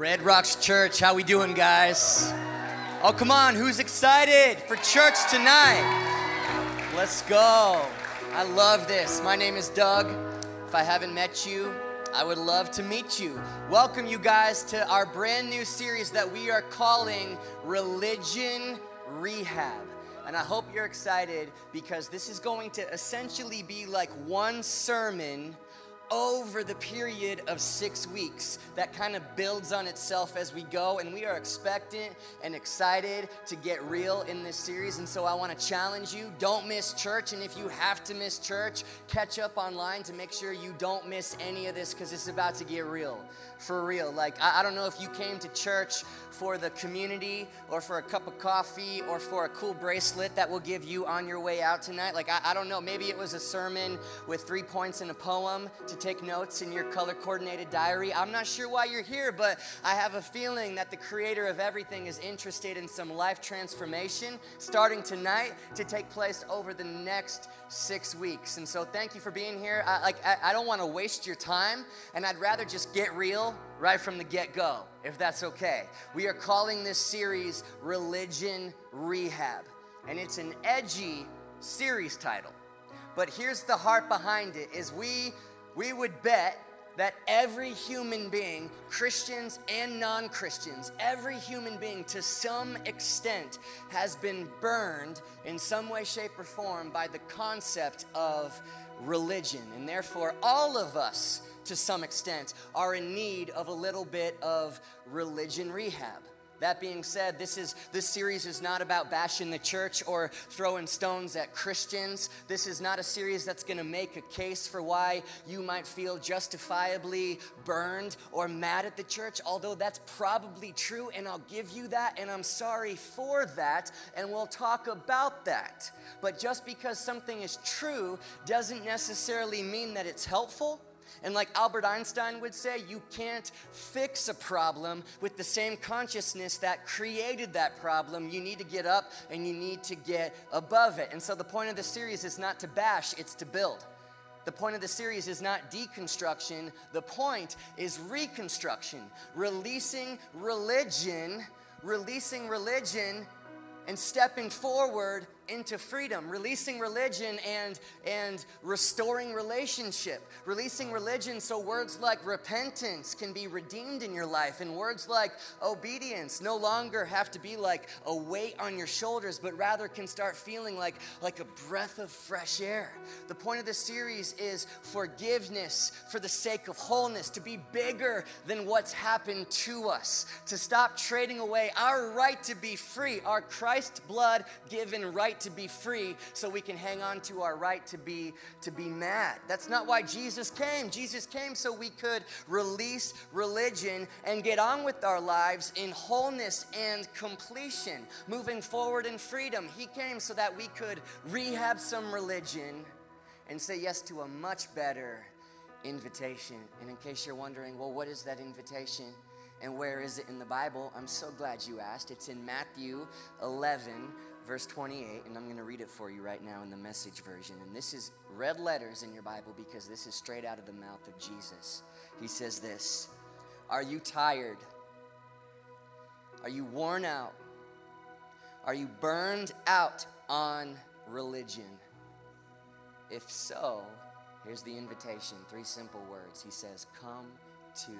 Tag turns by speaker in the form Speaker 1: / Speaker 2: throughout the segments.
Speaker 1: Red Rocks Church, how we doing, guys? Oh, come on, who's excited for church tonight? Let's go. I love this. My name is Doug. If I haven't met you, I would love to meet you. Welcome you guys to our brand new series that we are calling Religion Rehab. And I hope you're excited because this is going to essentially be like one sermon over the period of six weeks that kind of builds on itself as we go. And we are expectant and excited to get real in this series. And so I want to challenge you don't miss church. And if you have to miss church, catch up online to make sure you don't miss any of this because it's about to get real. For real. Like, I, I don't know if you came to church for the community or for a cup of coffee or for a cool bracelet that we'll give you on your way out tonight. Like, I, I don't know. Maybe it was a sermon with three points in a poem to take notes in your color coordinated diary. I'm not sure why you're here, but I have a feeling that the creator of everything is interested in some life transformation starting tonight to take place over the next six weeks. And so thank you for being here. I, like, I, I don't want to waste your time, and I'd rather just get real right from the get go, if that's okay. We are calling this series Religion Rehab, and it's an edgy series title. But here's the heart behind it is we we would bet that every human being, Christians and non Christians, every human being to some extent has been burned in some way, shape, or form by the concept of religion. And therefore, all of us, to some extent, are in need of a little bit of religion rehab. That being said, this is this series is not about bashing the church or throwing stones at Christians. This is not a series that's going to make a case for why you might feel justifiably burned or mad at the church, although that's probably true and I'll give you that and I'm sorry for that and we'll talk about that. But just because something is true doesn't necessarily mean that it's helpful and like Albert Einstein would say, you can't fix a problem with the same consciousness that created that problem. You need to get up and you need to get above it. And so the point of the series is not to bash, it's to build. The point of the series is not deconstruction, the point is reconstruction. Releasing religion, releasing religion, and stepping forward into freedom, releasing religion and, and restoring relationship, releasing religion so words like repentance can be redeemed in your life, and words like obedience no longer have to be like a weight on your shoulders, but rather can start feeling like, like a breath of fresh air. The point of this series is forgiveness for the sake of wholeness, to be bigger than what's happened to us, to stop trading away our right to be free, our Christ blood given right to be free so we can hang on to our right to be to be mad. That's not why Jesus came. Jesus came so we could release religion and get on with our lives in wholeness and completion, moving forward in freedom. He came so that we could rehab some religion and say yes to a much better invitation. And in case you're wondering, well, what is that invitation? And where is it in the Bible? I'm so glad you asked. It's in Matthew 11, verse 28, and I'm going to read it for you right now in the message version. And this is red letters in your Bible because this is straight out of the mouth of Jesus. He says this Are you tired? Are you worn out? Are you burned out on religion? If so, here's the invitation three simple words. He says, Come to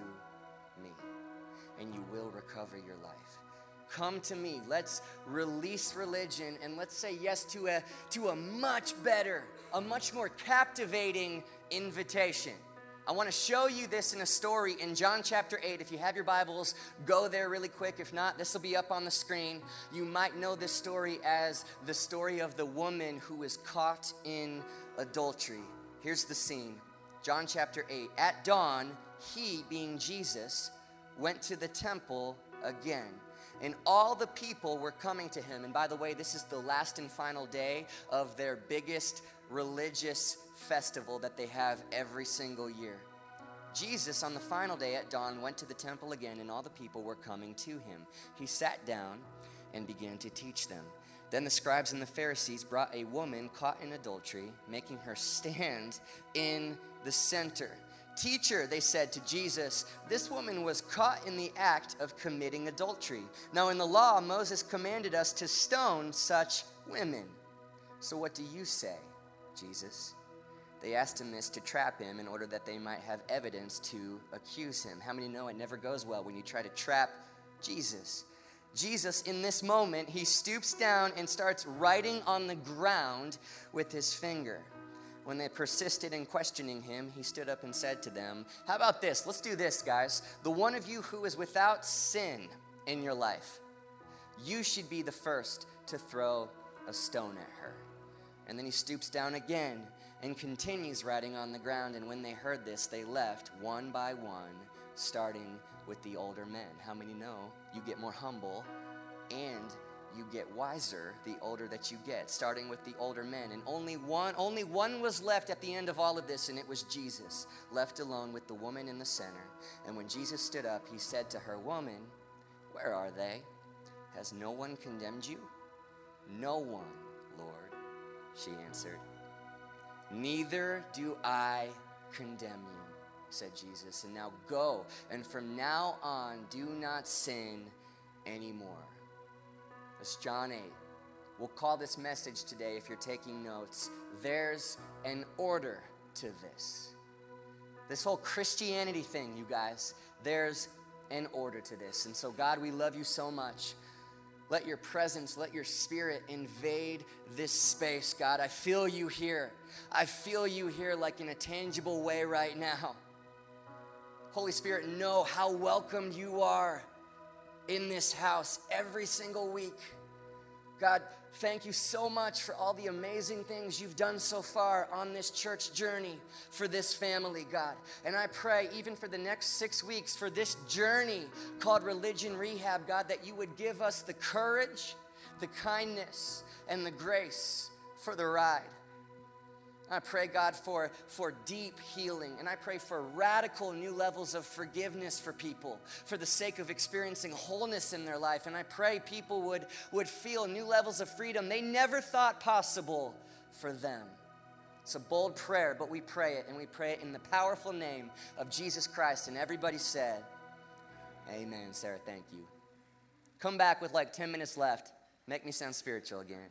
Speaker 1: me, and you will recover your life. Come to me. Let's release religion and let's say yes to a, to a much better, a much more captivating invitation. I want to show you this in a story in John chapter 8. If you have your Bibles, go there really quick. If not, this will be up on the screen. You might know this story as the story of the woman who was caught in adultery. Here's the scene John chapter 8. At dawn, he, being Jesus, went to the temple again and all the people were coming to him. And by the way, this is the last and final day of their biggest religious festival that they have every single year. Jesus, on the final day at dawn, went to the temple again, and all the people were coming to him. He sat down and began to teach them. Then the scribes and the Pharisees brought a woman caught in adultery, making her stand in the center. Teacher, they said to Jesus, this woman was caught in the act of committing adultery. Now, in the law, Moses commanded us to stone such women. So, what do you say, Jesus? They asked him this to trap him in order that they might have evidence to accuse him. How many know it never goes well when you try to trap Jesus? Jesus, in this moment, he stoops down and starts writing on the ground with his finger. When they persisted in questioning him, he stood up and said to them, How about this? Let's do this, guys. The one of you who is without sin in your life, you should be the first to throw a stone at her. And then he stoops down again and continues writing on the ground. And when they heard this, they left one by one, starting with the older men. How many know you get more humble and you get wiser the older that you get, starting with the older men. And only one, only one was left at the end of all of this, and it was Jesus, left alone with the woman in the center. And when Jesus stood up, he said to her, Woman, where are they? Has no one condemned you? No one, Lord, she answered. Neither do I condemn you, said Jesus. And now go, and from now on, do not sin anymore. It's John 8. We'll call this message today, if you're taking notes, there's an order to this. This whole Christianity thing, you guys, there's an order to this. And so, God, we love you so much. Let your presence, let your spirit invade this space, God. I feel you here. I feel you here like in a tangible way right now. Holy Spirit, know how welcomed you are in this house every single week. God, thank you so much for all the amazing things you've done so far on this church journey for this family, God. And I pray, even for the next six weeks, for this journey called Religion Rehab, God, that you would give us the courage, the kindness, and the grace for the ride. I pray, God, for, for deep healing. And I pray for radical new levels of forgiveness for people for the sake of experiencing wholeness in their life. And I pray people would, would feel new levels of freedom they never thought possible for them. It's a bold prayer, but we pray it, and we pray it in the powerful name of Jesus Christ. And everybody said, Amen. Sarah, thank you. Come back with like 10 minutes left. Make me sound spiritual again.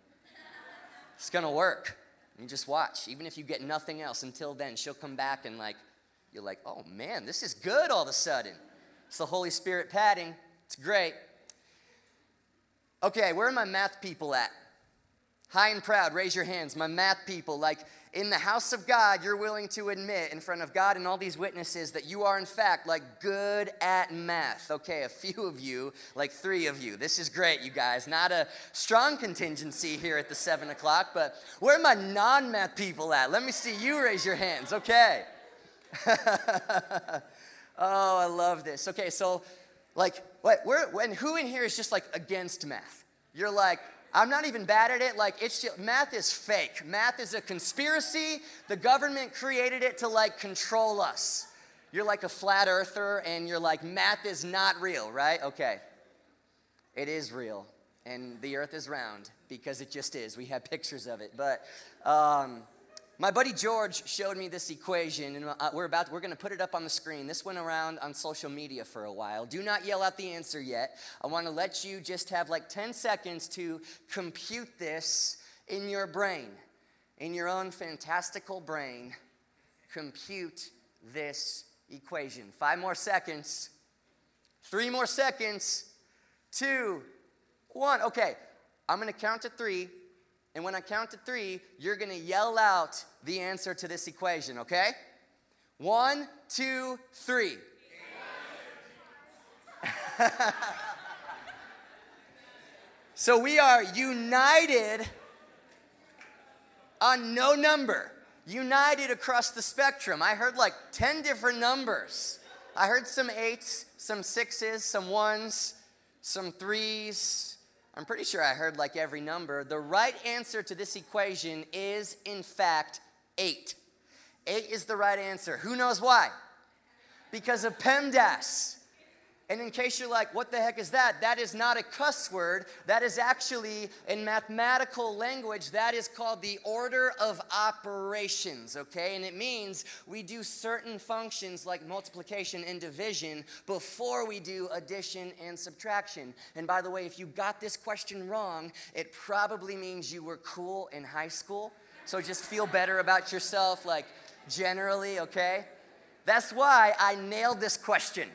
Speaker 1: It's gonna work. And just watch. Even if you get nothing else until then, she'll come back and like, you're like, oh man, this is good all of a sudden. It's the Holy Spirit padding. It's great. Okay, where are my math people at? High and proud, raise your hands. My math people, like in the house of God, you're willing to admit in front of God and all these witnesses that you are, in fact, like good at math. Okay, a few of you, like three of you. This is great, you guys. Not a strong contingency here at the seven o'clock, but where are my non math people at? Let me see you raise your hands. Okay. oh, I love this. Okay, so like, what, where, when, who in here is just like against math? You're like, I'm not even bad at it. Like, it's just, math is fake. Math is a conspiracy. The government created it to like control us. You're like a flat earther and you're like, math is not real, right? Okay. It is real. And the earth is round because it just is. We have pictures of it. But, um, my buddy George showed me this equation, and uh, we're about we're going to put it up on the screen. This went around on social media for a while. Do not yell out the answer yet. I want to let you just have like 10 seconds to compute this in your brain, in your own fantastical brain. Compute this equation. Five more seconds. Three more seconds. Two, one. Okay, I'm going to count to three. And when I count to three, you're gonna yell out the answer to this equation, okay? One, two, three. so we are united on no number, united across the spectrum. I heard like 10 different numbers. I heard some eights, some sixes, some ones, some threes, I'm pretty sure I heard like every number. The right answer to this equation is, in fact, eight. Eight is the right answer. Who knows why? Because of PEMDAS. And in case you're like, what the heck is that? That is not a cuss word. That is actually, in mathematical language, that is called the order of operations, okay? And it means we do certain functions like multiplication and division before we do addition and subtraction. And by the way, if you got this question wrong, it probably means you were cool in high school. So just feel better about yourself, like generally, okay? That's why I nailed this question.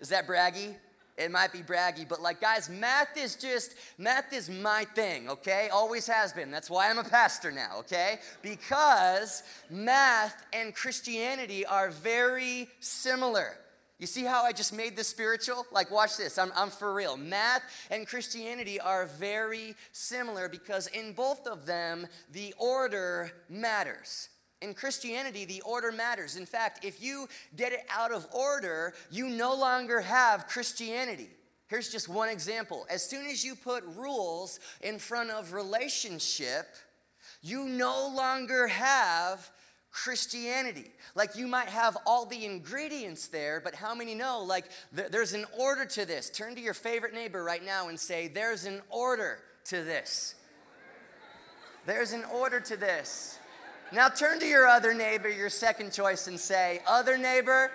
Speaker 1: Is that braggy? It might be braggy, but like, guys, math is just, math is my thing, okay? Always has been. That's why I'm a pastor now, okay? Because math and Christianity are very similar. You see how I just made this spiritual? Like, watch this, I'm, I'm for real. Math and Christianity are very similar because in both of them, the order matters. In Christianity, the order matters. In fact, if you get it out of order, you no longer have Christianity. Here's just one example. As soon as you put rules in front of relationship, you no longer have Christianity. Like you might have all the ingredients there, but how many know? Like th- there's an order to this. Turn to your favorite neighbor right now and say, There's an order to this. There's an order to this. Now turn to your other neighbor, your second choice, and say, Other neighbor,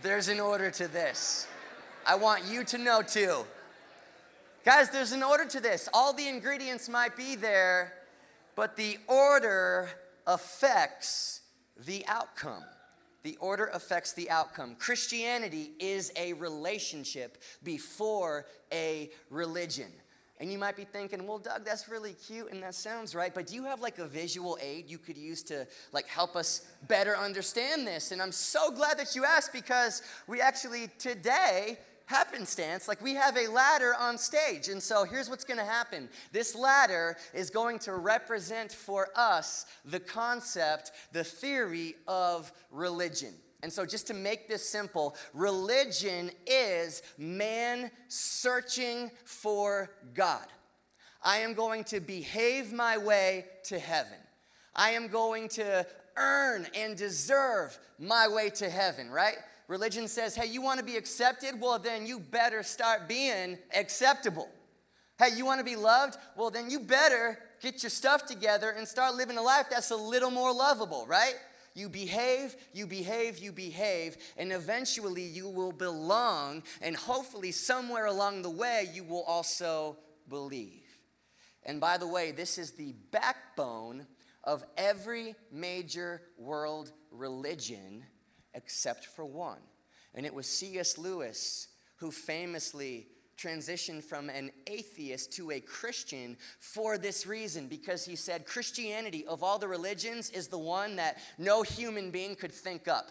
Speaker 1: there's an order to this. I want you to know too. Guys, there's an order to this. All the ingredients might be there, but the order affects the outcome. The order affects the outcome. Christianity is a relationship before a religion. And you might be thinking, well, Doug, that's really cute and that sounds right, but do you have like a visual aid you could use to like help us better understand this? And I'm so glad that you asked because we actually today happenstance, like we have a ladder on stage. And so here's what's going to happen this ladder is going to represent for us the concept, the theory of religion. And so, just to make this simple, religion is man searching for God. I am going to behave my way to heaven. I am going to earn and deserve my way to heaven, right? Religion says, hey, you want to be accepted? Well, then you better start being acceptable. Hey, you want to be loved? Well, then you better get your stuff together and start living a life that's a little more lovable, right? You behave, you behave, you behave, and eventually you will belong, and hopefully, somewhere along the way, you will also believe. And by the way, this is the backbone of every major world religion except for one. And it was C.S. Lewis who famously transitioned from an atheist to a Christian for this reason because he said Christianity, of all the religions, is the one that no human being could think up.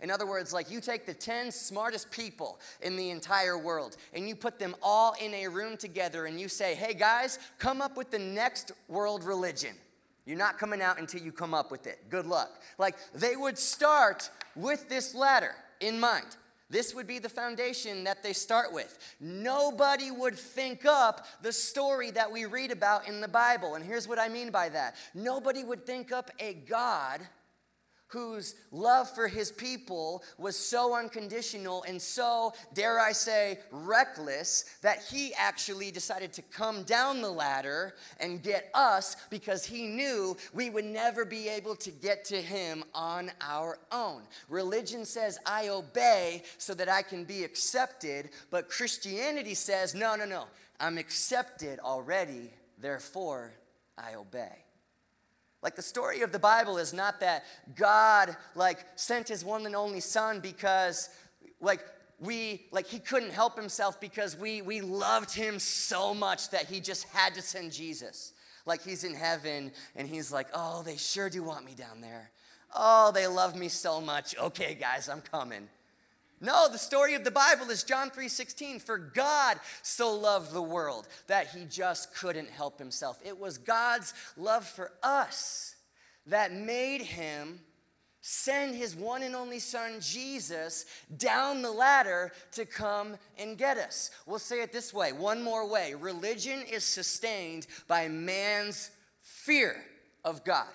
Speaker 1: In other words, like you take the 10 smartest people in the entire world and you put them all in a room together and you say, hey guys, come up with the next world religion. You're not coming out until you come up with it. Good luck. Like they would start with this ladder in mind. This would be the foundation that they start with. Nobody would think up the story that we read about in the Bible. And here's what I mean by that nobody would think up a God whose love for his people was so unconditional and so, dare I say, reckless that he actually decided to come down the ladder and get us because he knew we would never be able to get to him on our own. Religion says, I obey so that I can be accepted, but Christianity says, no, no, no, I'm accepted already, therefore I obey. Like the story of the Bible is not that God like sent his one and only son because like we like he couldn't help himself because we we loved him so much that he just had to send Jesus. Like he's in heaven and he's like, "Oh, they sure do want me down there. Oh, they love me so much. Okay, guys, I'm coming." No, the story of the Bible is John 3:16, for God so loved the world that he just couldn't help himself. It was God's love for us that made him send his one and only son Jesus down the ladder to come and get us. We'll say it this way, one more way. Religion is sustained by man's fear of God.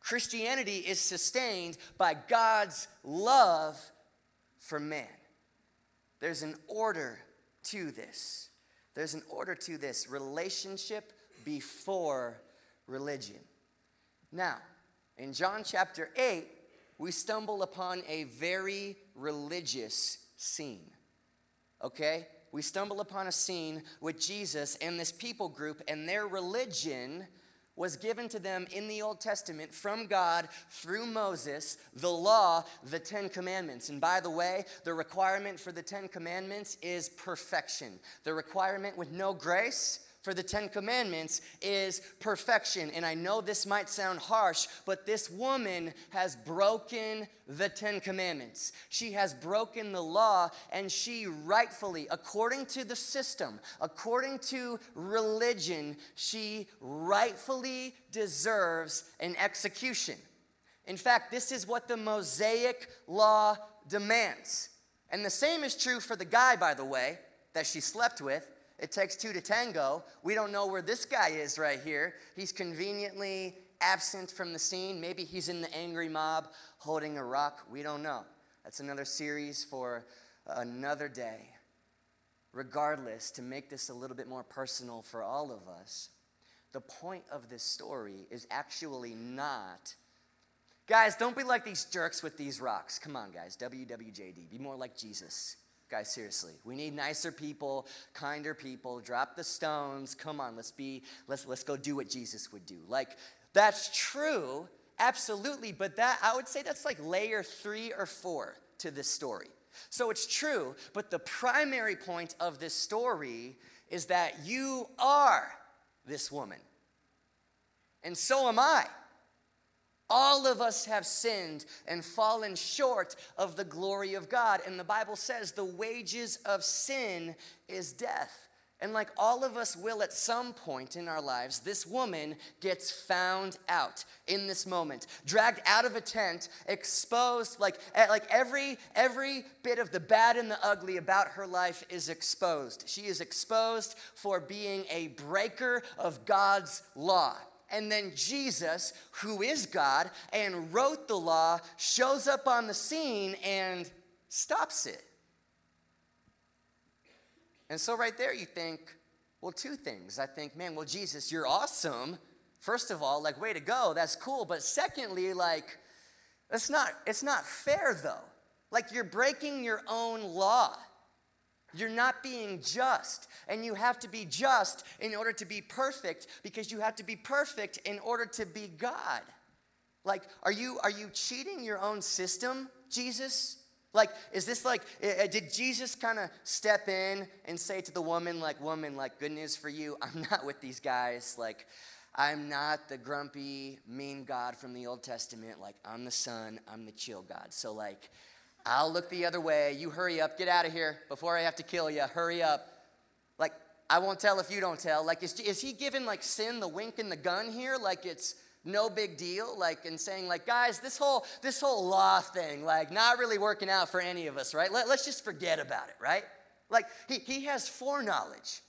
Speaker 1: Christianity is sustained by God's love for man. there's an order to this. There's an order to this relationship before religion. Now, in John chapter 8, we stumble upon a very religious scene. Okay? We stumble upon a scene with Jesus and this people group, and their religion was given to them in the Old Testament from God through Moses, the law, the Ten Commandments. And by the way, the requirement for the Ten Commandments is perfection. The requirement with no grace for the Ten Commandments is perfection. And I know this might sound harsh, but this woman has broken the Ten Commandments. She has broken the law, and she rightfully, according to the system, according to religion, she rightfully deserves an execution. In fact, this is what the Mosaic law demands. And the same is true for the guy, by the way, that she slept with. It takes two to tango. We don't know where this guy is right here. He's conveniently absent from the scene. Maybe he's in the angry mob holding a rock. We don't know. That's another series for another day. Regardless, to make this a little bit more personal for all of us, the point of this story is actually not. Guys, don't be like these jerks with these rocks. Come on, guys. WWJD. Be more like Jesus. Guys, seriously, we need nicer people, kinder people. Drop the stones. Come on, let's be, let's let's go do what Jesus would do. Like, that's true, absolutely, but that I would say that's like layer three or four to this story. So it's true, but the primary point of this story is that you are this woman. And so am I. All of us have sinned and fallen short of the glory of God. And the Bible says the wages of sin is death. And like all of us will at some point in our lives, this woman gets found out in this moment, dragged out of a tent, exposed, like, eh, like every, every bit of the bad and the ugly about her life is exposed. She is exposed for being a breaker of God's law. And then Jesus, who is God and wrote the law, shows up on the scene and stops it. And so, right there, you think, well, two things. I think, man, well, Jesus, you're awesome. First of all, like, way to go, that's cool. But secondly, like, it's not, it's not fair though. Like, you're breaking your own law. You're not being just. And you have to be just in order to be perfect because you have to be perfect in order to be God. Like, are you, are you cheating your own system, Jesus? Like, is this like, did Jesus kind of step in and say to the woman, like, woman, like, good news for you, I'm not with these guys. Like, I'm not the grumpy, mean God from the Old Testament. Like, I'm the son, I'm the chill God. So, like, I'll look the other way. You hurry up. Get out of here before I have to kill you. Hurry up. Like, I won't tell if you don't tell. Like, is, is he giving, like, sin the wink and the gun here? Like, it's no big deal like and saying like guys this whole this whole law thing like not really working out for any of us right Let, let's just forget about it right like he, he has foreknowledge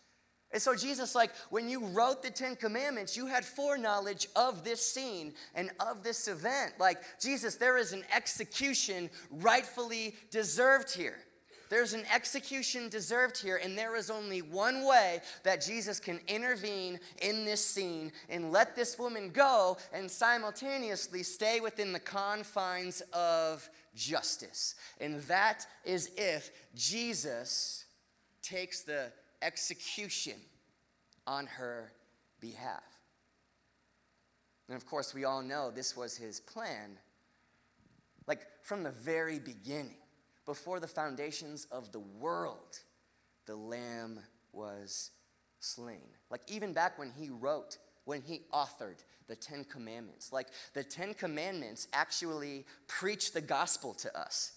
Speaker 1: and so, Jesus, like, when you wrote the Ten Commandments, you had foreknowledge of this scene and of this event. Like, Jesus, there is an execution rightfully deserved here. There's an execution deserved here, and there is only one way that Jesus can intervene in this scene and let this woman go and simultaneously stay within the confines of justice. And that is if Jesus takes the execution on her behalf. And of course, we all know this was his plan, like from the very beginning, before the foundations of the world, the Lamb was slain. Like even back when he wrote, when he authored the Ten Commandments, like the Ten Commandments actually preach the gospel to us.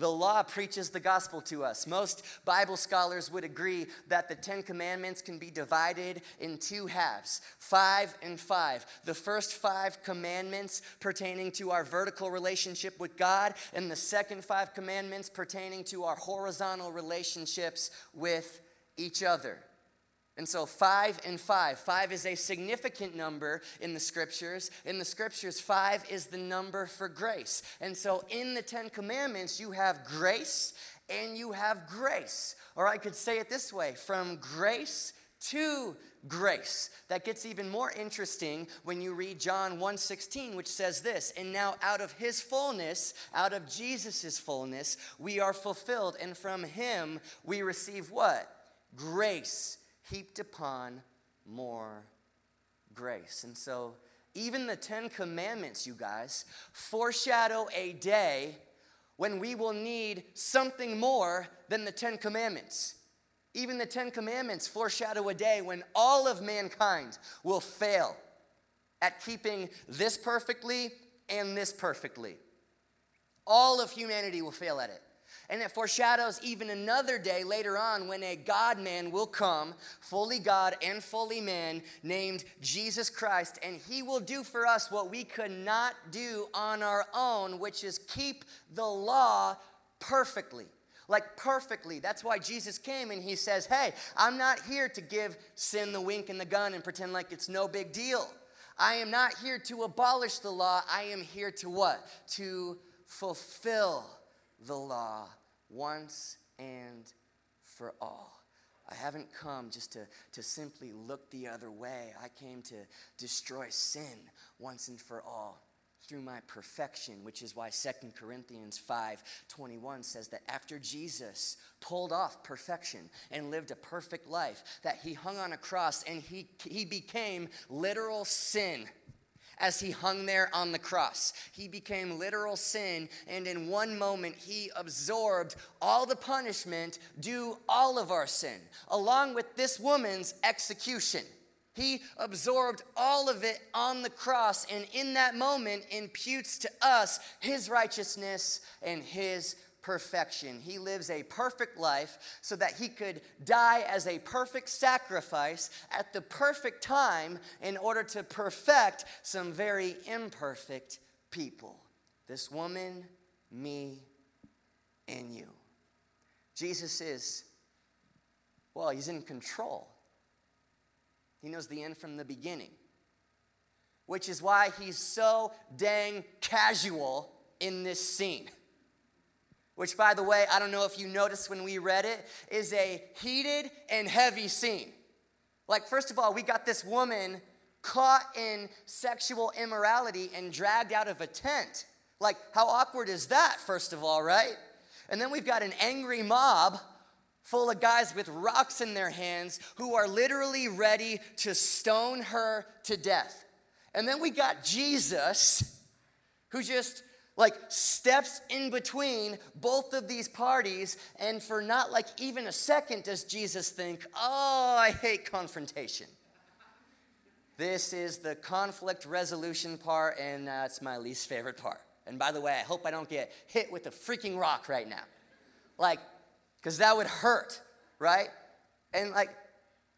Speaker 1: The law preaches the gospel to us. Most Bible scholars would agree that the Ten Commandments can be divided in two halves five and five. The first five commandments pertaining to our vertical relationship with God, and the second five commandments pertaining to our horizontal relationships with each other. And so, five and five. Five is a significant number in the scriptures. In the scriptures, five is the number for grace. And so, in the Ten Commandments, you have grace and you have grace. Or I could say it this way from grace to grace. That gets even more interesting when you read John 1:16 which says this, and now out of his fullness, out of Jesus' fullness, we are fulfilled and from him we receive what? Grace heaped upon more grace. And so even the 10 commandments, you guys, foreshadow a day when we will need something more than the 10 commandments. Even the Ten Commandments foreshadow a day when all of mankind will fail at keeping this perfectly and this perfectly. All of humanity will fail at it. And it foreshadows even another day later on when a God man will come, fully God and fully man, named Jesus Christ, and he will do for us what we could not do on our own, which is keep the law perfectly like perfectly. That's why Jesus came and he says, Hey, I'm not here to give sin the wink and the gun and pretend like it's no big deal. I am not here to abolish the law. I am here to what? To fulfill the law once and for all. I haven't come just to, to simply look the other way. I came to destroy sin once and for all through my perfection, which is why 2 Corinthians 5 21 says that after Jesus pulled off perfection and lived a perfect life, that he hung on a cross and he, he became literal sin as he hung there on the cross. He became literal sin, and in one moment, he absorbed all the punishment due all of our sin, along with this woman's execution. He absorbed all of it on the cross, and in that moment imputes to us his righteousness and his perfection. He lives a perfect life so that he could die as a perfect sacrifice at the perfect time in order to perfect some very imperfect people. This woman, me, and you. Jesus is, well, he's in control. He knows the end from the beginning, which is why he's so dang casual in this scene. Which, by the way, I don't know if you noticed when we read it, is a heated and heavy scene. Like, first of all, we got this woman caught in sexual immorality and dragged out of a tent. Like, how awkward is that, first of all, right? And then we've got an angry mob full of guys with rocks in their hands who are literally ready to stone her to death. And then we got Jesus who just like steps in between both of these parties and for not like even a second does Jesus think, "Oh, I hate confrontation." This is the conflict resolution part and uh, my least favorite part. And by the way, I hope I don't get hit with a freaking rock right now. Like because that would hurt, right? And like,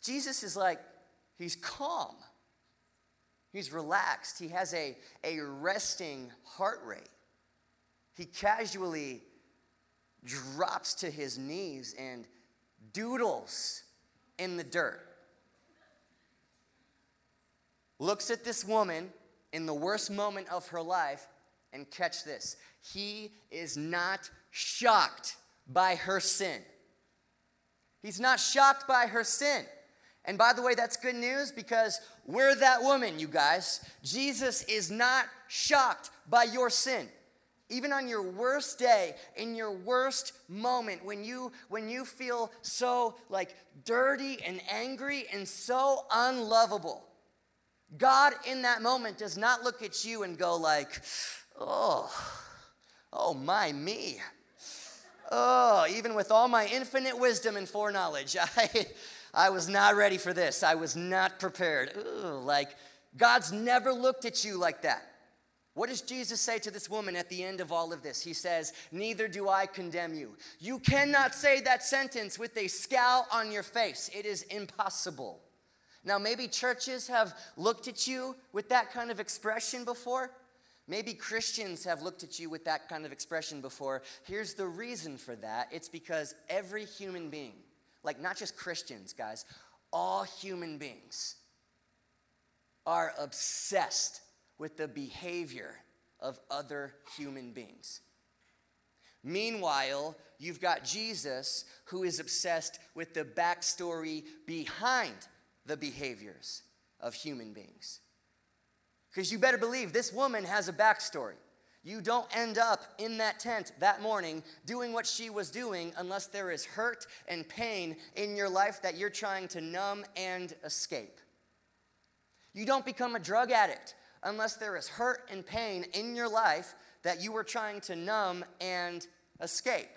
Speaker 1: Jesus is like, he's calm, he's relaxed, he has a, a resting heart rate. He casually drops to his knees and doodles in the dirt. Looks at this woman in the worst moment of her life, and catch this. He is not shocked by her sin. He's not shocked by her sin. And by the way, that's good news because we're that woman, you guys. Jesus is not shocked by your sin. Even on your worst day, in your worst moment, when you when you feel so like dirty and angry and so unlovable, God in that moment does not look at you and go like, "Oh, oh my me." Oh, even with all my infinite wisdom and foreknowledge, I, I was not ready for this. I was not prepared. Ooh, like, God's never looked at you like that. What does Jesus say to this woman at the end of all of this? He says, Neither do I condemn you. You cannot say that sentence with a scowl on your face, it is impossible. Now, maybe churches have looked at you with that kind of expression before. Maybe Christians have looked at you with that kind of expression before. Here's the reason for that it's because every human being, like not just Christians, guys, all human beings are obsessed with the behavior of other human beings. Meanwhile, you've got Jesus who is obsessed with the backstory behind the behaviors of human beings. Because you better believe this woman has a backstory. You don't end up in that tent that morning doing what she was doing unless there is hurt and pain in your life that you're trying to numb and escape. You don't become a drug addict unless there is hurt and pain in your life that you were trying to numb and escape.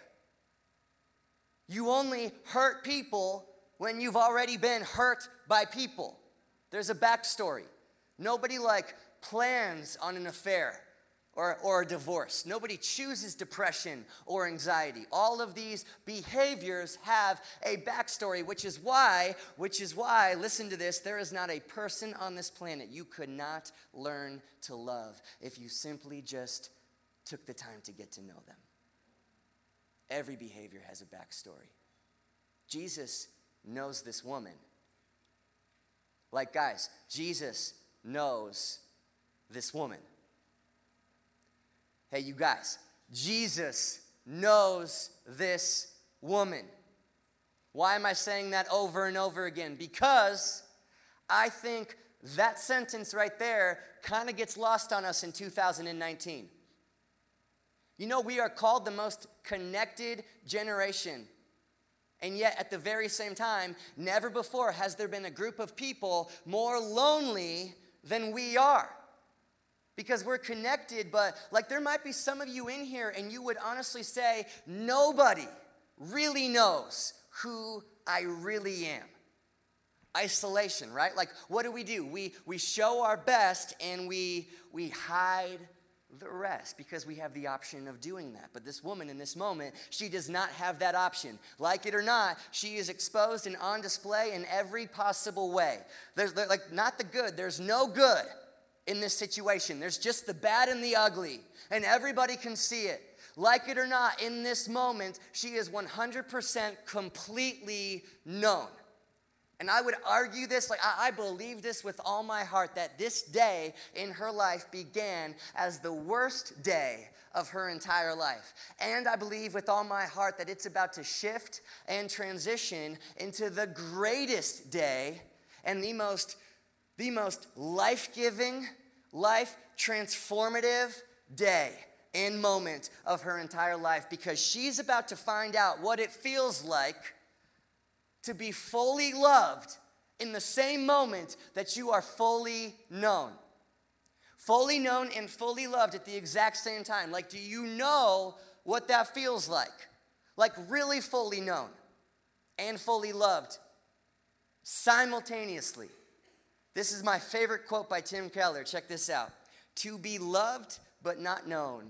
Speaker 1: You only hurt people when you've already been hurt by people. There's a backstory. Nobody like plans on an affair or, or a divorce. Nobody chooses depression or anxiety. All of these behaviors have a backstory, which is why, which is why, listen to this, there is not a person on this planet you could not learn to love if you simply just took the time to get to know them. Every behavior has a backstory. Jesus knows this woman. Like, guys, Jesus knows this woman. Hey, you guys, Jesus knows this woman. Why am I saying that over and over again? Because I think that sentence right there kind of gets lost on us in 2019. You know, we are called the most connected generation. And yet, at the very same time, never before has there been a group of people more lonely than we are because we're connected, but like there might be some of you in here and you would honestly say, nobody really knows who I really am. Isolation, right? Like what do we do? We we show our best and we we hide the rest because we have the option of doing that. But this woman in this moment, she does not have that option. Like it or not, she is exposed and on display in every possible way. There's like not the good, there's no good in this situation. There's just the bad and the ugly, and everybody can see it. Like it or not, in this moment, she is 100% completely known. And I would argue this, like I, believe this with all my heart, that this day in her life began as the worst day of her entire life. And I believe with all my heart that it's about to shift and transition into the greatest day and the most the most life giving, life transformative day and moment of her entire life because she's about to find out what it feels like to be fully loved in the same moment that you are fully known. Fully known and fully loved at the exact same time. Like, do you know what that feels like? Like, really fully known and fully loved simultaneously. This is my favorite quote by Tim Keller. Check this out. To be loved but not known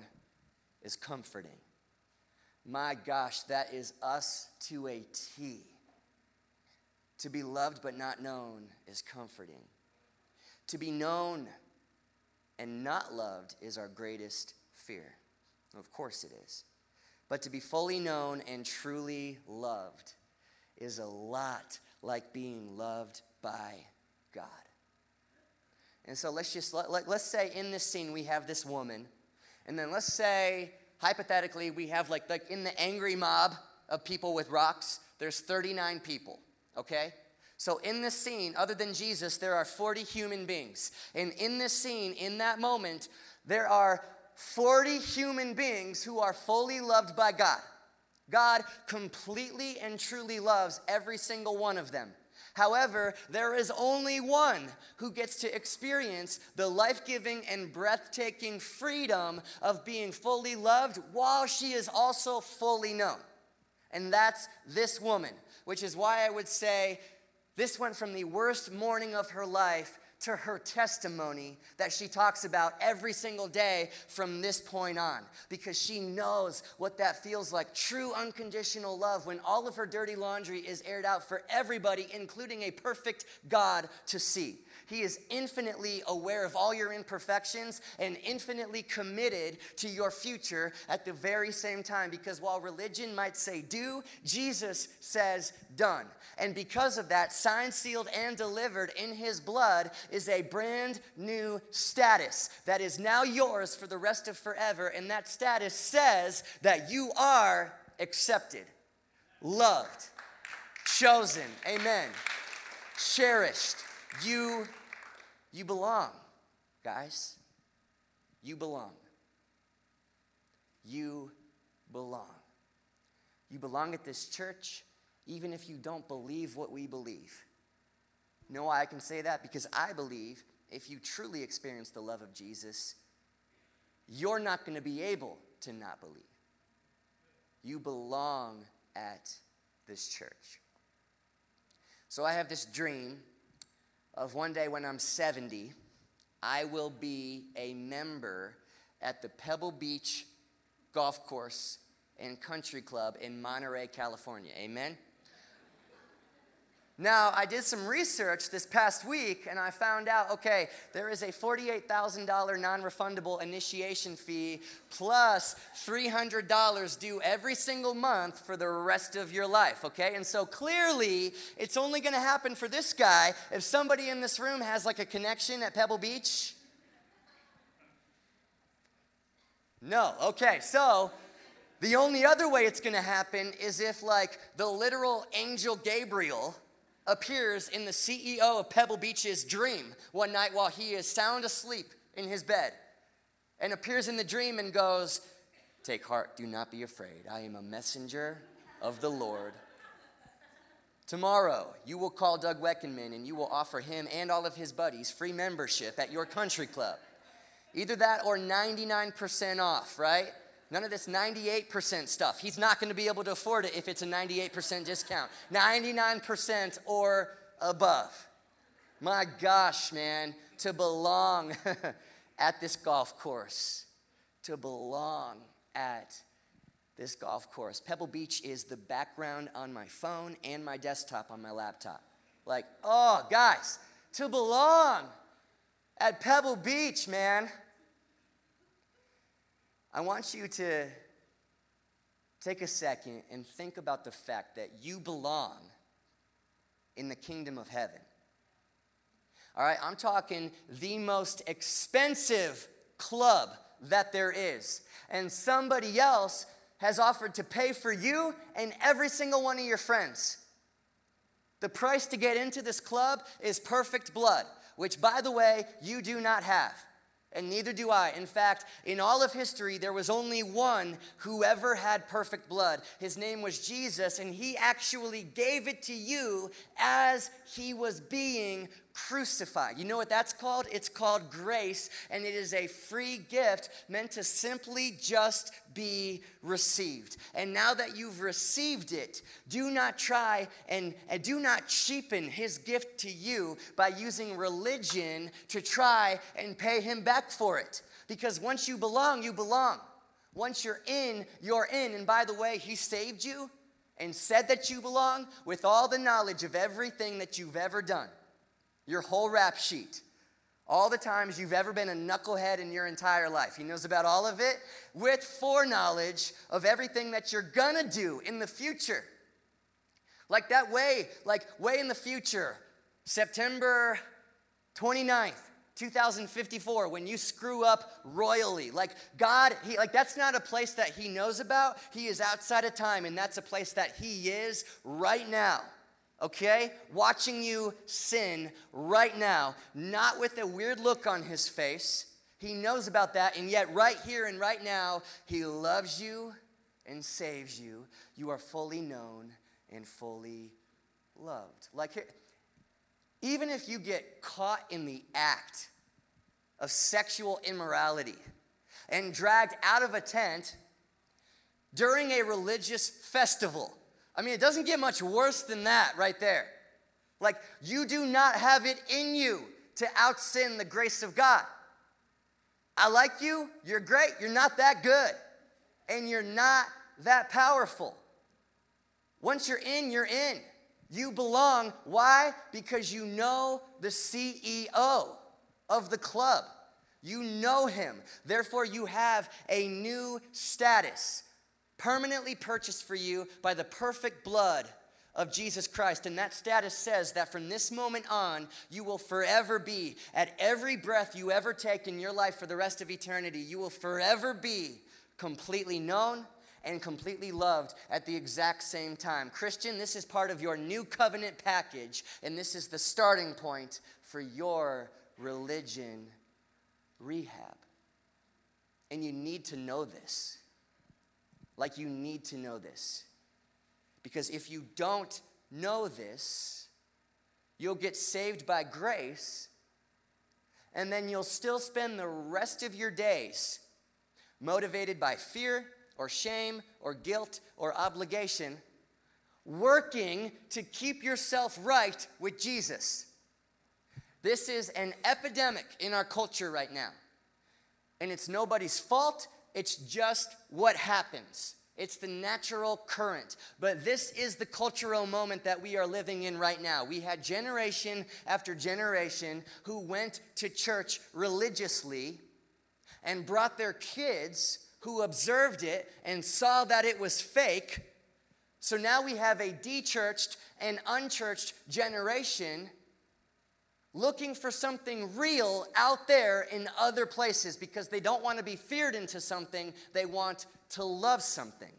Speaker 1: is comforting. My gosh, that is us to a T. To be loved but not known is comforting. To be known and not loved is our greatest fear. Of course it is. But to be fully known and truly loved is a lot like being loved by God. And so let's just, let, let, let's say in this scene we have this woman. And then let's say, hypothetically, we have like, like in the angry mob of people with rocks, there's 39 people, okay? So in this scene, other than Jesus, there are 40 human beings. And in this scene, in that moment, there are 40 human beings who are fully loved by God. God completely and truly loves every single one of them. However, there is only one who gets to experience the life giving and breathtaking freedom of being fully loved while she is also fully known. And that's this woman, which is why I would say this went from the worst morning of her life to her testimony that she talks about every single day from this point on because she knows what that feels like true unconditional love when all of her dirty laundry is aired out for everybody, including a perfect God to see. He is infinitely aware of all your imperfections and infinitely committed to your future at the very same time. Because while religion might say do, Jesus says done. And because of that, signed, sealed, and delivered in his blood is a brand new status that is now yours for the rest of forever. And that status says that you are accepted, loved, chosen, amen, cherished. You, you belong, guys. You belong. You belong. You belong at this church, even if you don't believe what we believe. You know why I can say that? Because I believe if you truly experience the love of Jesus, you're not going to be able to not believe. You belong at this church. So I have this dream of one day when I'm 70, I will be a member at the Pebble Beach Golf Course and Country Club in Monterey, California. Amen? Now, I did some research this past week and I found out okay, there is a $48,000 non refundable initiation fee plus $300 due every single month for the rest of your life, okay? And so clearly, it's only gonna happen for this guy if somebody in this room has like a connection at Pebble Beach. No, okay, so the only other way it's gonna happen is if, like, the literal angel Gabriel appears in the CEO of Pebble Beach's dream one night while he is sound asleep in his bed and appears in the dream and goes, Take heart, do not be afraid. I am a messenger of the Lord. Tomorrow, you will call Doug Weckenman and you will offer him and all of his buddies free membership at your country club. Either that or 99% off, right? None of this 98% stuff. He's not going to be able to afford it if it's a 98% discount. 99% or above. My gosh, man, to belong at this golf course, to belong at this golf course. Pebble Beach is the background on my phone and my desktop on my laptop. Like, oh, guys, to belong at Pebble Beach, man. I want you to take a second and think about the fact that you belong in the kingdom of heaven. All right, I'm talking the most expensive club that there is. And somebody else has offered to pay for you and every single one of your friends. The price to get into this club is perfect blood, which, by the way, you do not have and neither do I. In fact, in all of history, there was only one who ever had perfect blood. His name was Jesus, and he actually gave it to you as he was being crucified. You know what that's called? It's called grace, and it is a free gift meant to simply just be received. And now that you've received it, do not try and, and do not cheapen his gift to you by using religion to try and pay him back for it. Because once you belong, you belong. Once you're in, you're in. And by the way, he saved you and said that you belong with all the knowledge of everything that you've ever done your whole rap sheet, all the times you've ever been a knucklehead in your entire life. He knows about all of it with foreknowledge of everything that you're gonna do in the future. Like that way, like way in the future, September 29th, 2054 when you screw up royally like god he like that's not a place that he knows about he is outside of time and that's a place that he is right now okay? Watching you sin right now, not with a weird look on his face. He knows about that, and yet, right here and right now, he loves you and saves you. You are fully known and fully loved. Like, here, even if you get caught in the act of sexual immorality and dragged out of a tent during a religious festival, I mean, it doesn't get much worse than that right there. Like, you do not have it in you to out sin the grace of God. I like you, you're great, you're not that good, and you're not that powerful. Once you're in, you're in. You belong. Why? Because you know the CEO of the club. You know him. Therefore, you have a new status permanently purchased for you by the perfect blood of Jesus Christ. And that status says that from this moment on, you will forever be, at every breath you ever take in your life for the rest of eternity, you will forever be completely known and completely loved at the exact same time. Christian, this is part of your new covenant package, and this is the starting point for your religion rehab. And you need to know this. Like, you need to know this. Because if you don't know this, you'll get saved by grace, and then you'll still spend the rest of your days motivated by fear or shame or guilt or obligation, working to keep yourself right with Jesus. This is an epidemic in our culture right now. And it's nobody's fault, it's just what happens. It's the natural current. But this is the cultural moment that we are living in right now. We had generation after generation who went to church religiously and brought their kids who observed it and saw that it was fake. So now we have a dechurched and unchurched generation looking for something real out there in other places because they don't want to be feared into something, they want to love something.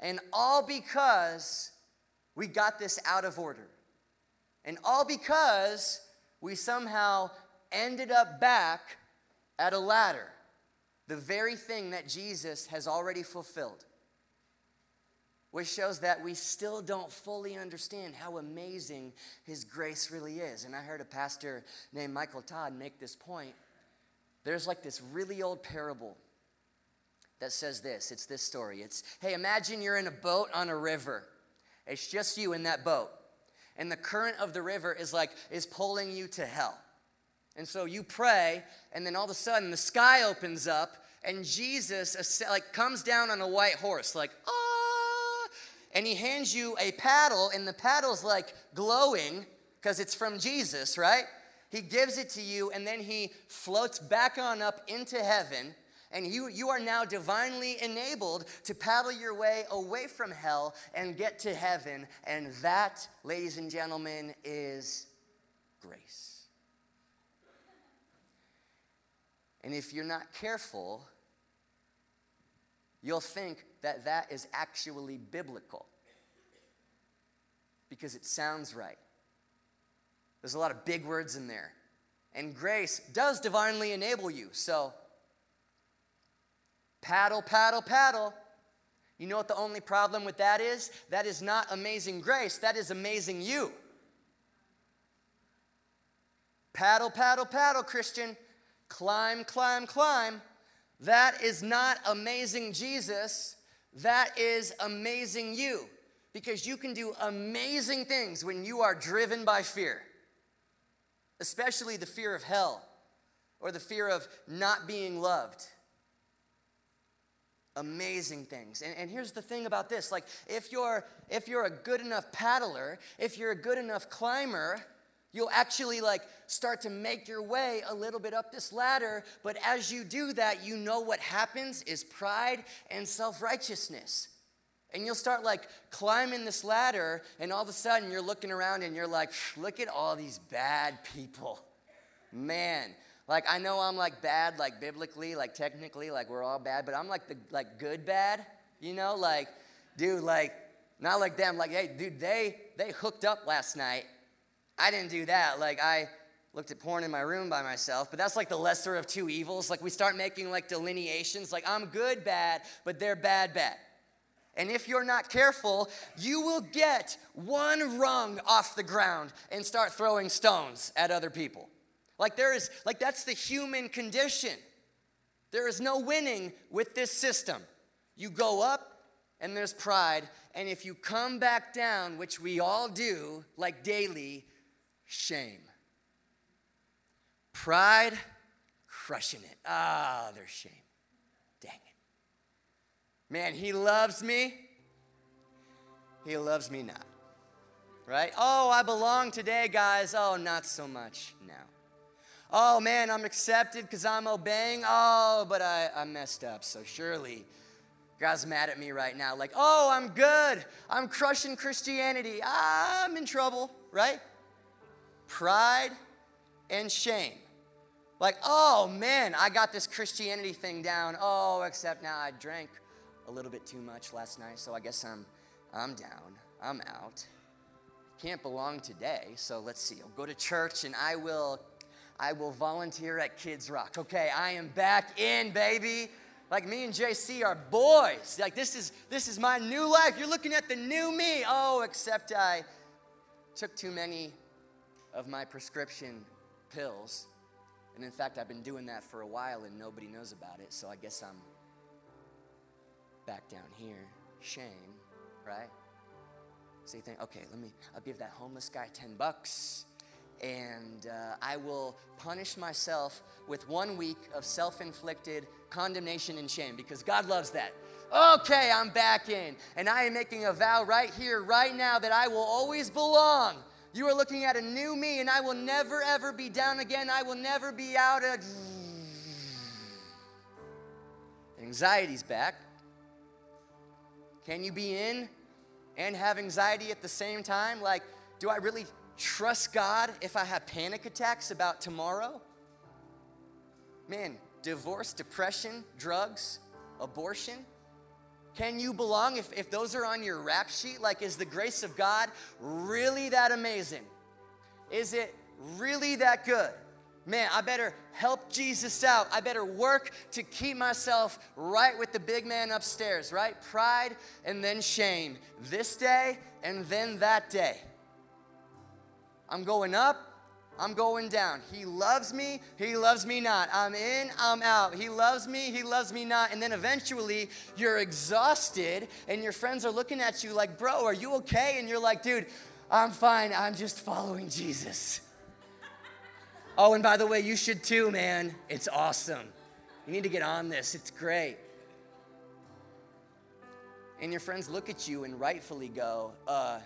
Speaker 1: And all because we got this out of order. And all because we somehow ended up back at a ladder, the very thing that Jesus has already fulfilled which shows that we still don't fully understand how amazing His grace really is. And I heard a pastor named Michael Todd make this point. There's like this really old parable that says this it's this story. It's, hey, imagine you're in a boat on a river, it's just you in that boat. And the current of the river is like, is pulling you to hell. And so you pray, and then all of a sudden the sky opens up, and Jesus like comes down on a white horse, like, oh, and he hands you a paddle, and the paddle's like glowing because it's from Jesus, right? He gives it to you, and then he floats back on up into heaven. And you, you are now divinely enabled to paddle your way away from hell and get to heaven. And that, ladies and gentlemen, is grace. And if you're not careful, you'll think that that is actually biblical because it sounds right. There's a lot of big words in there. And grace does divinely enable you. So, paddle, paddle, paddle. You know what the only problem with that is? That is not amazing grace, that is amazing you. Paddle, paddle, paddle, Christian. Climb, climb, climb. That is not amazing Jesus. That is amazing you. Because you can do amazing things when you are driven by fear, especially the fear of hell or the fear of not being loved. Amazing things. And, and here's the thing about this like, if you're, if you're a good enough paddler, if you're a good enough climber, You'll actually like start to make your way a little bit up this ladder, but as you do that, you know what happens is pride and self-righteousness. And you'll start like climbing this ladder, and all of a sudden you're looking around and you're like, look at all these bad people. Man, like I know I'm like bad, like biblically, like technically, like we're all bad, but I'm like the like good bad, you know, like, dude, like, not like them, like, hey, dude, they they hooked up last night I didn't do that. Like, I looked at porn in my room by myself, but that's like the lesser of two evils. Like, we start making like delineations, like, I'm good, bad, but they're bad, bad. And if you're not careful, you will get one rung off the ground and start throwing stones at other people. Like, there is, like, that's the human condition. There is no winning with this system. You go up, and there's pride. And if you come back down, which we all do, like daily, shame. Pride, crushing it. Ah, there's shame. Dang it. Man, he loves me. He loves me not. Right? Oh, I belong today, guys. Oh, not so much now. Oh, man, I'm accepted because I'm obeying. Oh, but I, I messed up. So surely God's mad at me right now, like, oh, I'm good. I'm crushing Christianity. I'm in trouble, right? Pride and shame. Like, oh man, I got this Christianity thing down. Oh, except now I drank a little bit too much last night, so I guess I'm I'm down. I'm out. Can't belong today, so let's see. I'll go to church and I will I will volunteer at Kids Rock. Okay, I am back in, baby. Like me and JC are boys. Like this is this is my new life. You're looking at the new me. Oh, except I took too many of my prescription pills. And in fact, I've been doing that for a while and nobody knows about it. So I guess I'm back down here. Shame, right? So you think, okay, let me, I'll give that homeless guy 10 bucks and uh, I will punish myself with one week of self inflicted condemnation and shame because God loves that. Okay, I'm back in, and I am making a vow right here, right now, that I will always belong. You are looking at a new me, and I will never ever be down again. I will never be out of. Anxiety's back. Can you be in and have anxiety at the same time? Like, do I really trust God if I have panic attacks about tomorrow? Man, divorce, depression, drugs, abortion. Can you belong if, if those are on your rap sheet? Like, is the grace of God really that amazing? Is it really that good? Man, I better help Jesus out. I better work to keep myself right with the big man upstairs, right? Pride and then shame. This day and then that day. I'm going up, I'm going down. He loves me, he loves me not. I'm in, I'm out. He loves me, he loves me not. And then eventually you're exhausted and your friends are looking at you like, bro, are you okay? And you're like, dude, I'm fine. I'm just following Jesus. Oh, and by the way, you should too, man. It's awesome. You need to get on this, it's great. And your friends look at you and rightfully go, uh,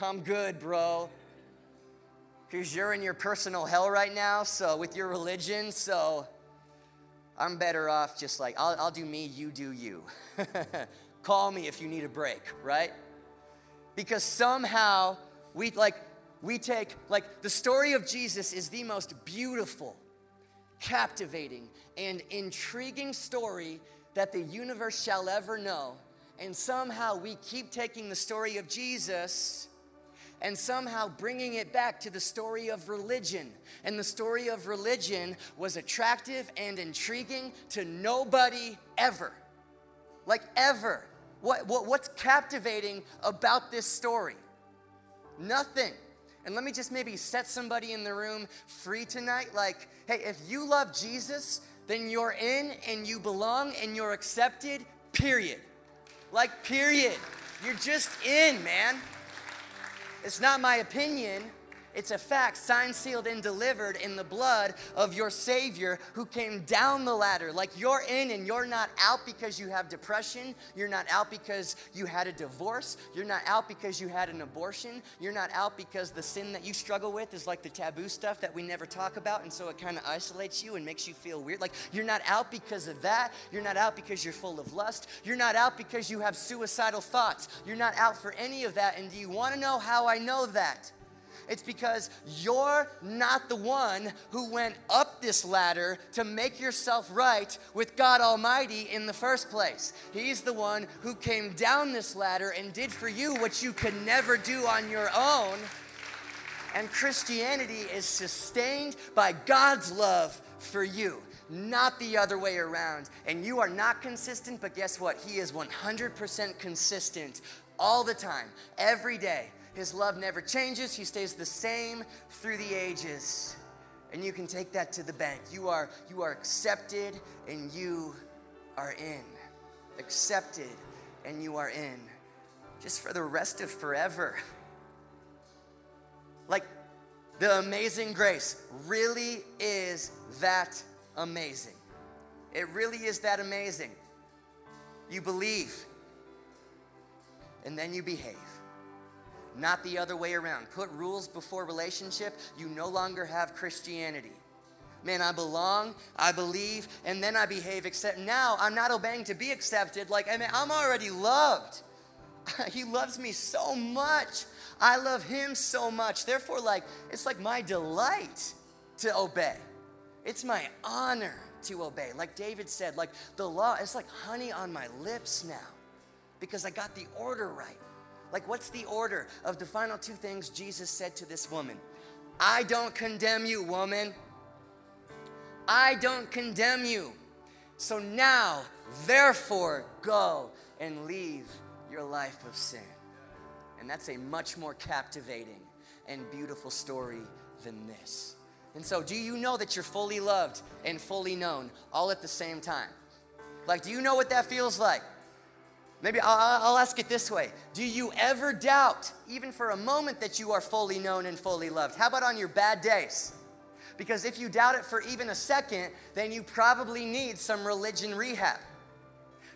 Speaker 1: I'm good, bro because you're in your personal hell right now, so with your religion, so I'm better off just like, I'll, I'll do me, you do you. Call me if you need a break, right? Because somehow we like, we take, like, the story of Jesus is the most beautiful, captivating, and intriguing story that the universe shall ever know. And somehow we keep taking the story of Jesus and somehow bringing it back to the story of religion. And the story of religion was attractive and intriguing to nobody ever. Like, ever. What, what, what's captivating about this story? Nothing. And let me just maybe set somebody in the room free tonight. Like, hey, if you love Jesus, then you're in and you belong and you're accepted, period. Like, period. You're just in, man. It's not my opinion. It's a fact, signed, sealed, and delivered in the blood of your Savior who came down the ladder. Like you're in and you're not out because you have depression. You're not out because you had a divorce. You're not out because you had an abortion. You're not out because the sin that you struggle with is like the taboo stuff that we never talk about. And so it kind of isolates you and makes you feel weird. Like you're not out because of that. You're not out because you're full of lust. You're not out because you have suicidal thoughts. You're not out for any of that. And do you want to know how I know that? It's because you're not the one who went up this ladder to make yourself right with God Almighty in the first place. He's the one who came down this ladder and did for you what you could never do on your own. And Christianity is sustained by God's love for you not the other way around. And you are not consistent, but guess what? He is 100% consistent all the time, every day. His love never changes, He stays the same through the ages. And you can take that to the bank. You are, you are accepted and you are in. Accepted and you are in. Just for the rest of forever. Like the amazing grace really is that amazing. It really is that amazing. You believe and then you behave not the other way around. Put rules before relationship, you no longer have Christianity. man, I belong, I believe, and then I behave. Except now I'm not obeying to be accepted. Like, I mean, I'm already loved. he loves me so much. I love him so much. Therefore, like, it's like my delight to obey. It's my honor to obey. Like David said, like the law, it's like honey on my lips now because I got the order right. Like, what's the order of the final two things Jesus said to this woman? I don't condemn you, woman. I don't condemn you. So now, therefore, go and leave your life of sin. And that's a much more captivating and beautiful story than this. And so, do you know that you're fully loved and fully known all at the same time? Like, do you know what that feels like? Maybe I'll, ask it this way Do you ever doubt, even for a moment, that you are fully known and fully loved? How about on your bad days? Because if you doubt it for even a second, then you probably need some religion rehab.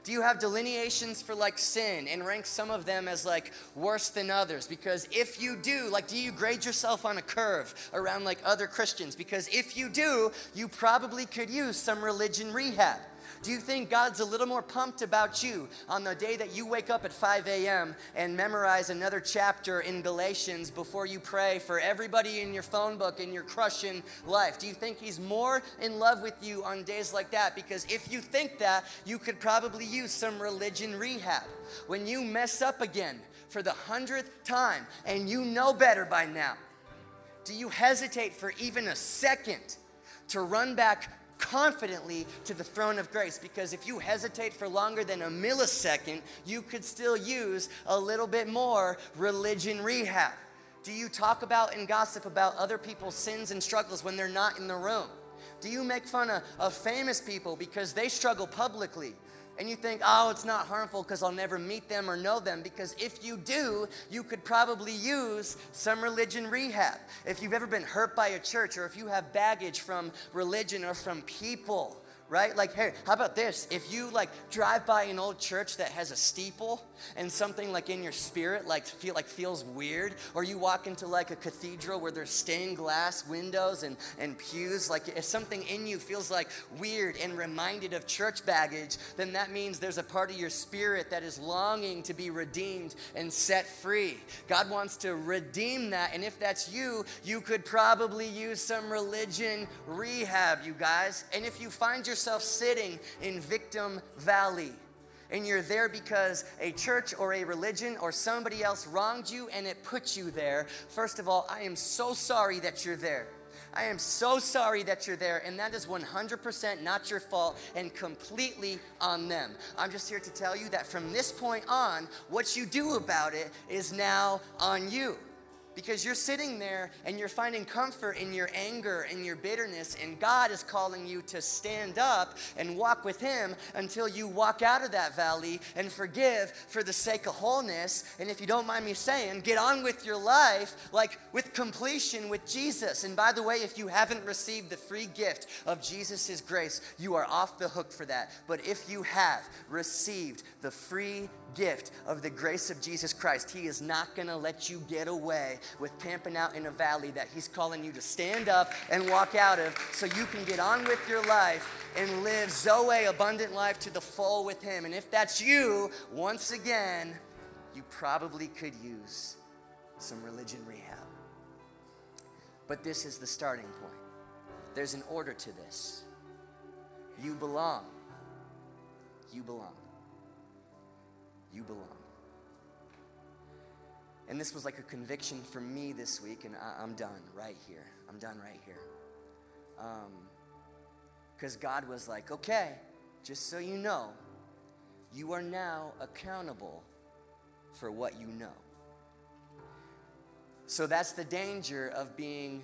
Speaker 1: Do you have delineations for like sin and rank some of them as like worse than others? Because if you do, like, do you grade yourself on a curve around like other Christians? Because if you do, you probably could use some religion rehab. Do you think God's a little more pumped about you on the day that you wake up at 5 a.m. and memorize another chapter in Galatians before you pray for everybody in your phone book in your crushing life? Do you think He's more in love with you on days like that? Because if you think that, you could probably use some religion rehab. When you mess up again for the hundredth time and you know better by now, do you hesitate for even a second to run back confidently to the throne of grace because if you hesitate for longer than a millisecond, you could still use a little bit more religion rehab. Do you talk about and gossip about other people's sins and struggles when they're not in the room? Do you make fun of, of famous people because they struggle publicly? And you think, oh, it's not harmful because I'll never meet them or know them. Because if you do, you could probably use some religion rehab. If you've ever been hurt by a church or if you have baggage from religion or from people, right? Like, hey, how about this? If you like drive by an old church that has a steeple and something like in your spirit like feel like feels weird, or you walk into like a cathedral where there's stained glass windows and, and pews, like if something in you feels like weird and reminded of church baggage, then that means there's a part of your spirit that is longing to be redeemed and set free. God wants to redeem that, and if that's you, you could probably use some religion rehab, you guys. And if you find yourself yourself sitting in Victim Valley and you're there because a church or a religion or somebody else wronged you and it put you there, first of all, I am so sorry that you're there. I am so sorry that you're there, and that is 100% not your fault and completely on them. I'm just here to tell you that from this point on, what you do about it is now on you because you're sitting there and you're finding comfort in your anger and your bitterness, and God is calling you to stand up and walk with Him until you walk out of that valley and forgive for the sake of wholeness. And if you don't mind me saying, get on with your life like with completion with Jesus. And by the way, if you haven't received the free gift of Jesus' grace, you are off the hook for that. But if you have received the free gift of the grace of Jesus Christ, He is not going to let you get away with camping out in a valley that He's calling you to stand up and walk out of so you can get on with your life and live Zoe abundant life to the full with Him. And if that's you, once again, you probably could use some religion rehab. But this is the starting point. There's an order to this. You belong. You belong you belong. And this was like a conviction for me this week, and I, am done right here. I'm done right here. Because um, God was like, okay, just so you know, you are now accountable for what you know. So that's the danger of being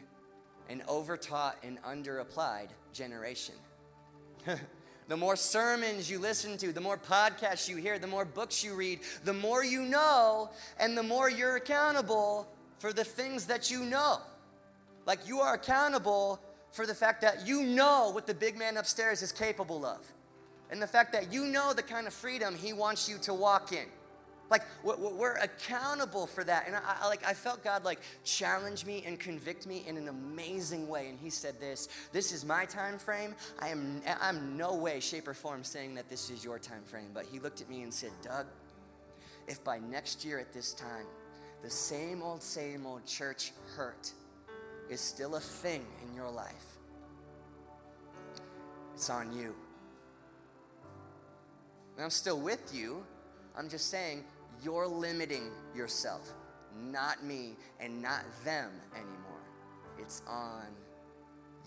Speaker 1: an overtaught and underapplied generation. The more sermons you listen to, the more podcasts you hear, the more books you read, the more you know, and the more you're accountable for the things that you know. Like you are accountable for the fact that you know what the big man upstairs is capable of, and the fact that you know the kind of freedom he wants you to walk in. Like we're accountable for that, and I, like I felt God like challenge me and convict me in an amazing way. And He said this: "This is my time frame. I am I'm no way, shape, or form saying that this is your time frame." But He looked at me and said, "Doug, if by next year at this time, the same old, same old church hurt is still a thing in your life, it's on you." And I'm still with you. I'm just saying you're limiting yourself, not me and not them anymore. It's on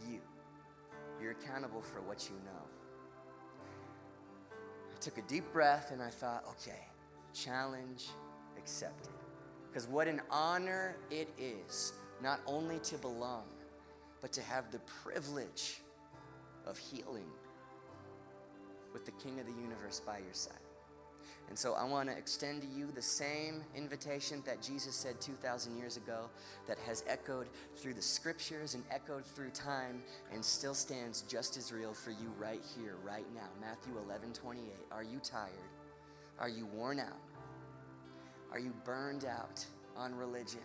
Speaker 1: you. You're accountable for what you know. I took a deep breath and I thought, okay, challenge accepted. Because what an honor it is, not only to belong, but to have the privilege of healing with the King of the universe by your side. And so I want to extend to you the same invitation that Jesus said 2,000 years ago that has echoed through the scriptures and echoed through time and still stands just as real for you right here, right now. Matthew 11, 28. Are you tired? Are you worn out? Are you burned out on religion?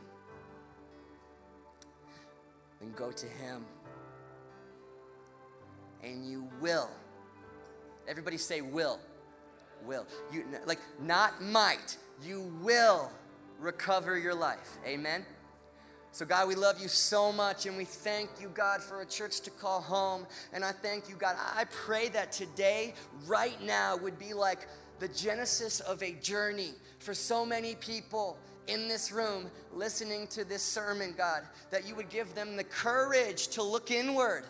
Speaker 1: Then go to Him. And you will. Everybody say, will will. You like not might. You will recover your life. Amen. So, God, we love you so much and we thank you, God, for a church to call home. And I thank you, God. I pray that today, right now, would be like the genesis of a journey for so many people in this room listening to this sermon, God, that you would give them the courage to look inward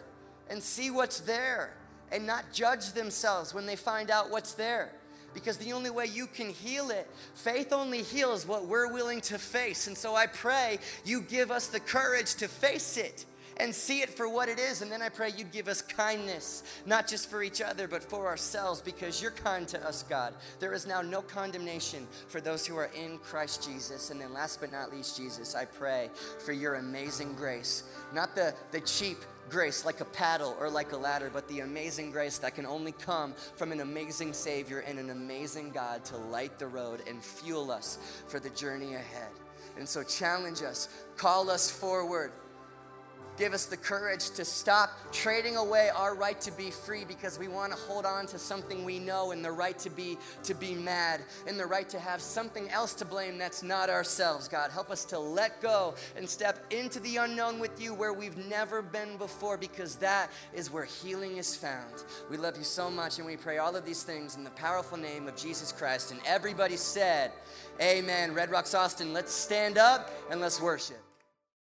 Speaker 1: and see what's there and not judge themselves when they find out what's there because the only way you can heal it, faith only heals what we're willing to face. And so I pray you give us the courage to face it and see it for what it is. And then I pray you'd give us kindness, not just for each other, but for ourselves, because you're kind to us, God. There is now no condemnation for those who are in Christ Jesus. And then last but not least, Jesus, I pray for your amazing grace, not the, the cheap, grace like a paddle or like a ladder, but the amazing grace that can only come from an amazing Savior and an amazing God to light the road and fuel us for the journey ahead. And so challenge us, call us forward, Give us the courage to stop trading away our right to be free because we want to hold on to something we know and the right to be to be mad and the right to have something else to blame that's not ourselves. God, help us to let go and step into the unknown with you where we've never been before because that is where healing is found. We love you so much and we pray all of these things in the powerful name of Jesus Christ. And everybody said, Amen. Red Rocks Austin, let's stand up and let's worship.